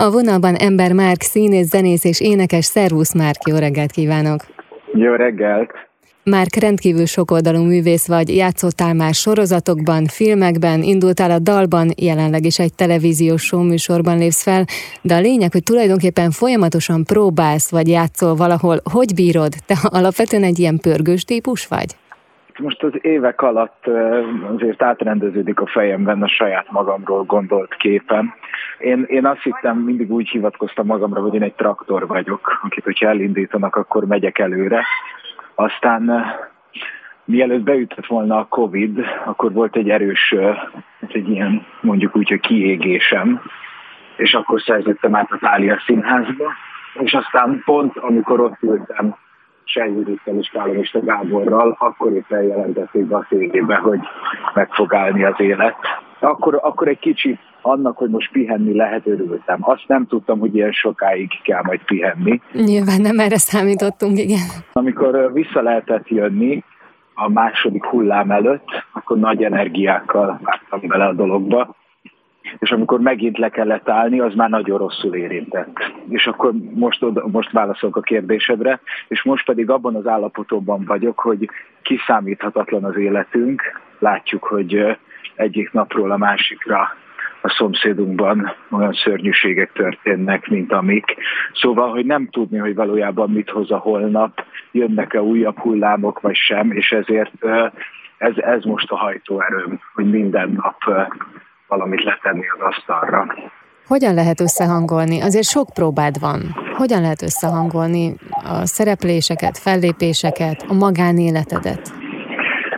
A vonalban Ember Márk, színész, zenész és énekes. Szervusz Márk, jó reggelt kívánok! Jó reggelt! Márk rendkívül sokoldalú művész vagy, játszottál már sorozatokban, filmekben, indultál a dalban, jelenleg is egy televíziós show műsorban lépsz fel, de a lényeg, hogy tulajdonképpen folyamatosan próbálsz vagy játszol valahol. Hogy bírod? Te alapvetően egy ilyen pörgős típus vagy? Most az évek alatt azért átrendeződik a fejemben a saját magamról gondolt képen. Én, én azt hittem, mindig úgy hivatkoztam magamra, hogy én egy traktor vagyok, akit, hogyha elindítanak, akkor megyek előre. Aztán mielőtt beütött volna a Covid, akkor volt egy erős, egy ilyen mondjuk úgy, hogy kiégésem, és akkor szerzettem át a Tália színházba, és aztán pont, amikor ott ültem Sejjúrikkel és Kálomista Gáborral, akkor éppen jelentették be a tévébe, hogy meg fog állni az élet. Akkor, akkor egy kicsit annak, hogy most pihenni lehet, örültem. Azt nem tudtam, hogy ilyen sokáig kell majd pihenni. Nyilván nem erre számítottunk, igen. Amikor vissza lehetett jönni a második hullám előtt, akkor nagy energiákkal vágtam bele a dologba, és amikor megint le kellett állni, az már nagyon rosszul érintett. És akkor most, most válaszolok a kérdésedre, és most pedig abban az állapotomban vagyok, hogy kiszámíthatatlan az életünk, látjuk, hogy egyik napról a másikra a szomszédunkban olyan szörnyűségek történnek, mint amik. Szóval, hogy nem tudni, hogy valójában mit hoz a holnap, jönnek-e újabb hullámok, vagy sem, és ezért ez, ez most a hajtóerőm, hogy minden nap valamit letenni az asztalra. Hogyan lehet összehangolni? Azért sok próbád van. Hogyan lehet összehangolni a szerepléseket, fellépéseket, a magánéletedet?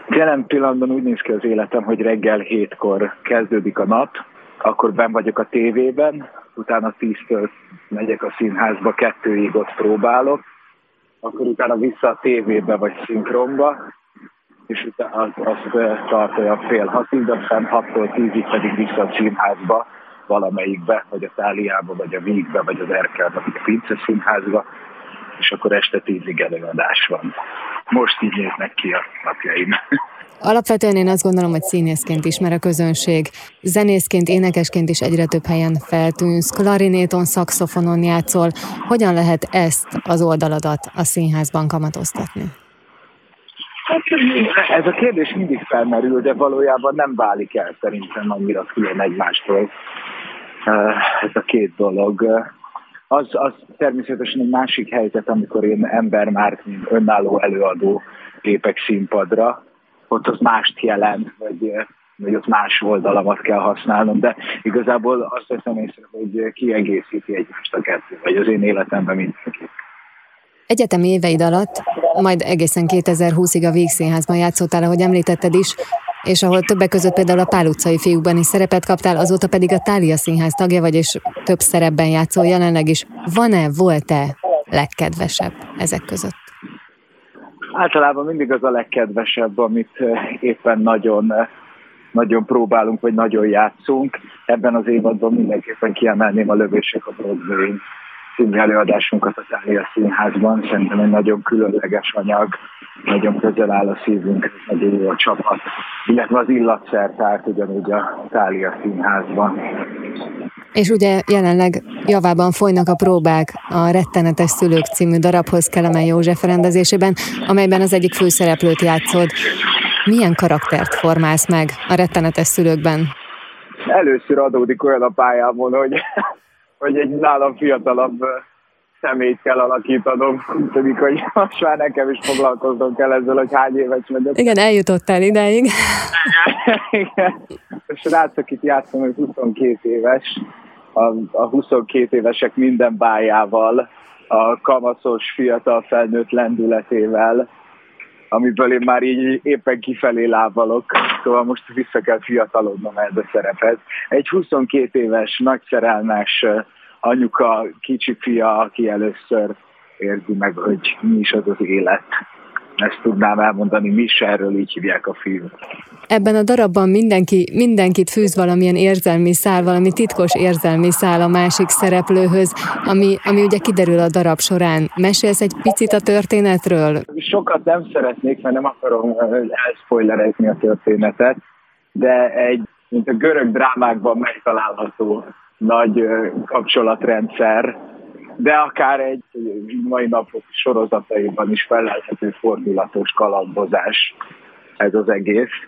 Jelen pillanatban úgy néz ki az életem, hogy reggel hétkor kezdődik a nap, akkor ben vagyok a tévében, utána tíztől megyek a színházba, kettőig ott próbálok, akkor utána vissza a tévébe vagy szinkronba, és az, azt tart olyan fél hatig, aztán hattól tízig pedig vissza a színházba, valamelyikbe, vagy a Táliába, vagy a Vígbe, vagy az Erkelbe, vagy a Pince színházba, és akkor este tízig előadás van. Most így néznek ki a napjaim. Alapvetően én azt gondolom, hogy színészként ismer a közönség. Zenészként, énekesként is egyre több helyen feltűnsz, klarinéton, szakszofonon játszol. Hogyan lehet ezt az oldaladat a színházban kamatoztatni? Hát, ez a kérdés mindig felmerül, de valójában nem válik el szerintem annyira külön egymástól ez a két dolog. Az, az természetesen egy másik helyzet, amikor én ember már önálló előadó lépek színpadra, ott az mást jelent, vagy, vagy ott más oldalamat kell használnom, de igazából azt veszem észre, hogy kiegészíti egymást a kettő, vagy az én életemben mindenki. Egyetemi éveid alatt, majd egészen 2020-ig a Végszínházban játszottál, ahogy említetted is, és ahol többek között például a Pál utcai fiúkban is szerepet kaptál, azóta pedig a Tália Színház tagja vagy, és több szerepben játszol jelenleg is. Van-e, volt-e legkedvesebb ezek között? Általában mindig az a legkedvesebb, amit éppen nagyon, nagyon próbálunk, vagy nagyon játszunk. Ebben az évadban mindenképpen kiemelném a lövések a Broadway című előadásunkat a Tália Színházban. Szerintem egy nagyon különleges anyag, nagyon közel áll a szívünk, nagyon jó a csapat, illetve az illatszertárt ugyanúgy a Tália Színházban. És ugye jelenleg javában folynak a próbák a Rettenetes Szülők című darabhoz Kelemen József rendezésében, amelyben az egyik főszereplőt játszod. Milyen karaktert formálsz meg a Rettenetes Szülőkben? Először adódik olyan a pályámon, hogy, hogy egy nálam fiatalabb szemét kell alakítanom. Tudjuk, hogy most már nekem is foglalkoznom kell ezzel, hogy hány éves vagyok. Igen, eljutottál ideig. Igen. A srác, akit játszom, hogy 22 éves, a, a 22 évesek minden bájával, a kamaszos, fiatal felnőtt lendületével, amiből én már így éppen kifelé lábalok, szóval most vissza kell fiatalodnom ez a szerepet. Egy 22 éves, nagy szerelmes, anyuka, kicsi fia, aki először érzi meg, hogy mi is az az élet. Ezt tudnám elmondani, erről így hívják a film. Ebben a darabban mindenki, mindenkit fűz valamilyen érzelmi szál, valami titkos érzelmi szál a másik szereplőhöz, ami, ami ugye kiderül a darab során. Mesélsz egy picit a történetről? Sokat nem szeretnék, mert nem akarom elspoilerezni a történetet, de egy, mint a görög drámákban megtalálható nagy kapcsolatrendszer, de akár egy mai napok sorozataiban is felelhető fordulatos kalambozás ez az egész,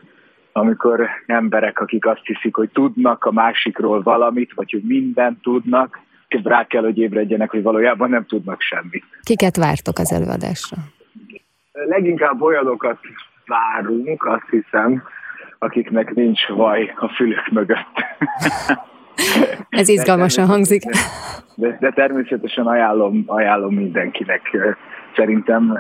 amikor emberek, akik azt hiszik, hogy tudnak a másikról valamit, vagy hogy mindent tudnak, rá kell, hogy ébredjenek, hogy valójában nem tudnak semmit. Kiket vártok az előadásra? Leginkább olyanokat várunk, azt hiszem, akiknek nincs vaj a fülük mögött. Ez izgalmasan hangzik. De, de természetesen ajánlom, ajánlom mindenkinek. Szerintem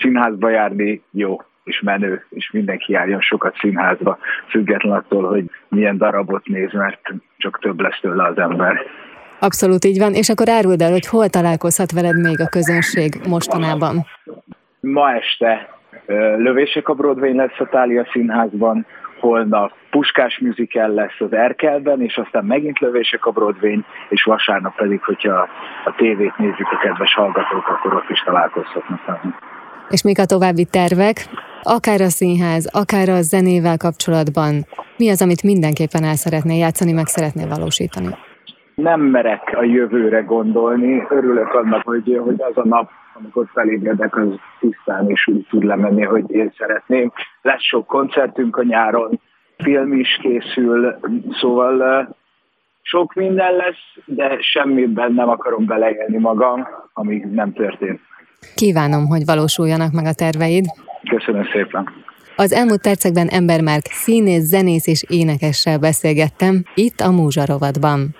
színházba járni jó és menő, és mindenki járjon sokat színházba, független attól, hogy milyen darabot néz, mert csak több lesz tőle az ember. Abszolút így van, és akkor áruld el, hogy hol találkozhat veled még a közönség mostanában? Ma este lövések a Broadway lesz a Tália Színházban, holnap Puskás musical lesz az Erkelben, és aztán megint lövések a broadway és vasárnap pedig, hogyha a tévét nézzük a kedves hallgatók, akkor ott is találkozhatnak És mik a további tervek? Akár a színház, akár a zenével kapcsolatban, mi az, amit mindenképpen el szeretnél játszani, meg szeretnél valósítani? Nem merek a jövőre gondolni. Örülök annak, hogy, hogy az a nap, amikor felébredek, az tisztán és úgy tud lemenni, hogy én szeretném. Lesz sok koncertünk a nyáron, film is készül, szóval sok minden lesz, de semmiben nem akarom beleélni magam, amíg nem történt. Kívánom, hogy valósuljanak meg a terveid. Köszönöm szépen. Az elmúlt percekben Embermárk színész, zenész és énekessel beszélgettem itt a Múzsa rovatban.